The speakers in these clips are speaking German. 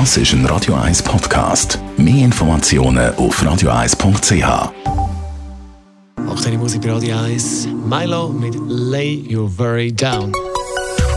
Das ist ein Radio 1 Podcast. Mehr Informationen auf radio1.ch. Aktuelle Musik bei Radio 1. Milo mit Lay Your Worry Down.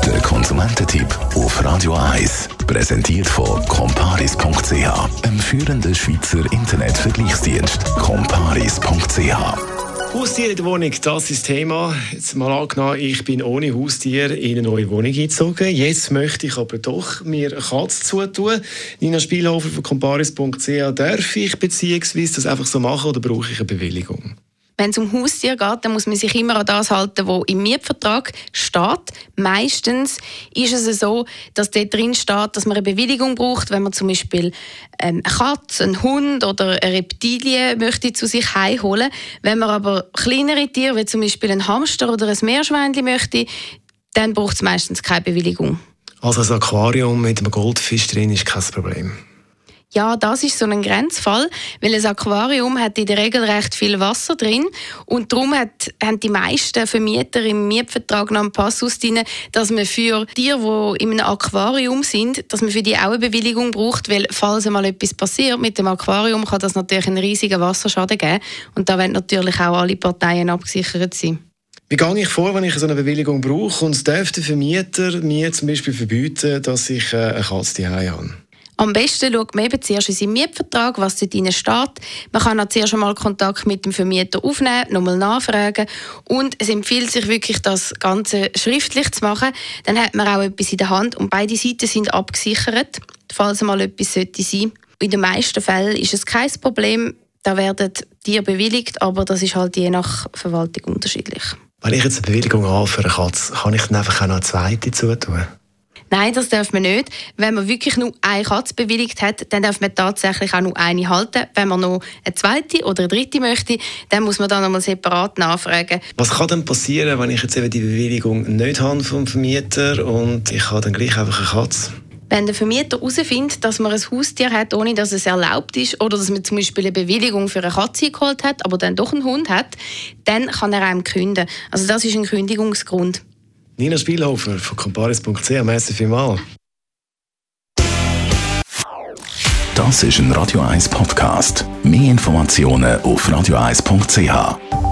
Der Konsumententipp auf Radio 1. Präsentiert von comparis.ch, einem führenden Schweizer Internetvergleichsdienst. comparis.ch Haustier in der Wohnung, das ist das Thema. Jetzt mal angenommen, ich bin ohne Haustier in eine neue Wohnung eingezogen. Jetzt möchte ich aber doch mir eine Katze zutun. Nina Spielhofer von comparis.ch, darf ich beziehungsweise das einfach so machen oder brauche ich eine Bewilligung? Wenn es um Haustier geht, dann muss man sich immer an das halten, was im Mietvertrag steht. Meistens ist es so, dass dort drin steht, dass man eine Bewilligung braucht, wenn man zum Beispiel ähm, eine Katze, einen Hund oder eine Reptilie möchte zu sich heimholen. Wenn man aber kleinere Tiere, wie zum Beispiel ein Hamster oder ein Meerschweinchen möchte, dann braucht es meistens keine Bewilligung. Also ein Aquarium mit einem Goldfisch drin ist kein Problem. Ja, das ist so ein Grenzfall, weil ein Aquarium hat in der Regel recht viel Wasser drin und darum hat, haben die meisten Vermieter im Mietvertrag noch einen Passus drin, dass man für Tiere, die in einem Aquarium sind, dass man für die auch eine Bewilligung braucht, weil falls einmal etwas passiert mit dem Aquarium, kann das natürlich einen riesigen Wasserschaden geben und da werden natürlich auch alle Parteien abgesichert sein. Wie gehe ich vor, wenn ich so eine Bewilligung brauche und darf der Vermieter mir zum Beispiel verbieten, dass ich äh, eine Katze zu Hause habe? Am besten schaut man eben zuerst in seinen Mietvertrag, was dort drin steht. Man kann auch zuerst einmal Kontakt mit dem Vermieter aufnehmen, nochmal nachfragen. Und es empfiehlt sich wirklich, das Ganze schriftlich zu machen. Dann hat man auch etwas in der Hand und beide Seiten sind abgesichert, falls einmal etwas sollte sein. In den meisten Fällen ist es kein Problem. Da werden die bewilligt, aber das ist halt je nach Verwaltung unterschiedlich. Wenn ich jetzt eine Bewilligung eine Katze, kann ich dann einfach auch noch eine zweite zutun? Nein, das darf man nicht. Wenn man wirklich nur eine Katze bewilligt hat, dann darf man tatsächlich auch nur eine halten. Wenn man noch eine zweite oder eine dritte möchte, dann muss man dann nochmal separat nachfragen. Was kann denn passieren, wenn ich jetzt eben die Bewilligung nicht habe vom Vermieter und ich habe dann gleich einfach eine Katze? Wenn der Vermieter herausfindet, dass man ein Haustier hat, ohne dass es erlaubt ist, oder dass man zum Beispiel eine Bewilligung für eine Katze geholt hat, aber dann doch einen Hund hat, dann kann er einem kündigen. Also das ist ein Kündigungsgrund. Nina Spielhofer von comparis.ch, merci vielmals. Das ist ein Radio 1 Podcast. Mehr Informationen auf radio1.ch.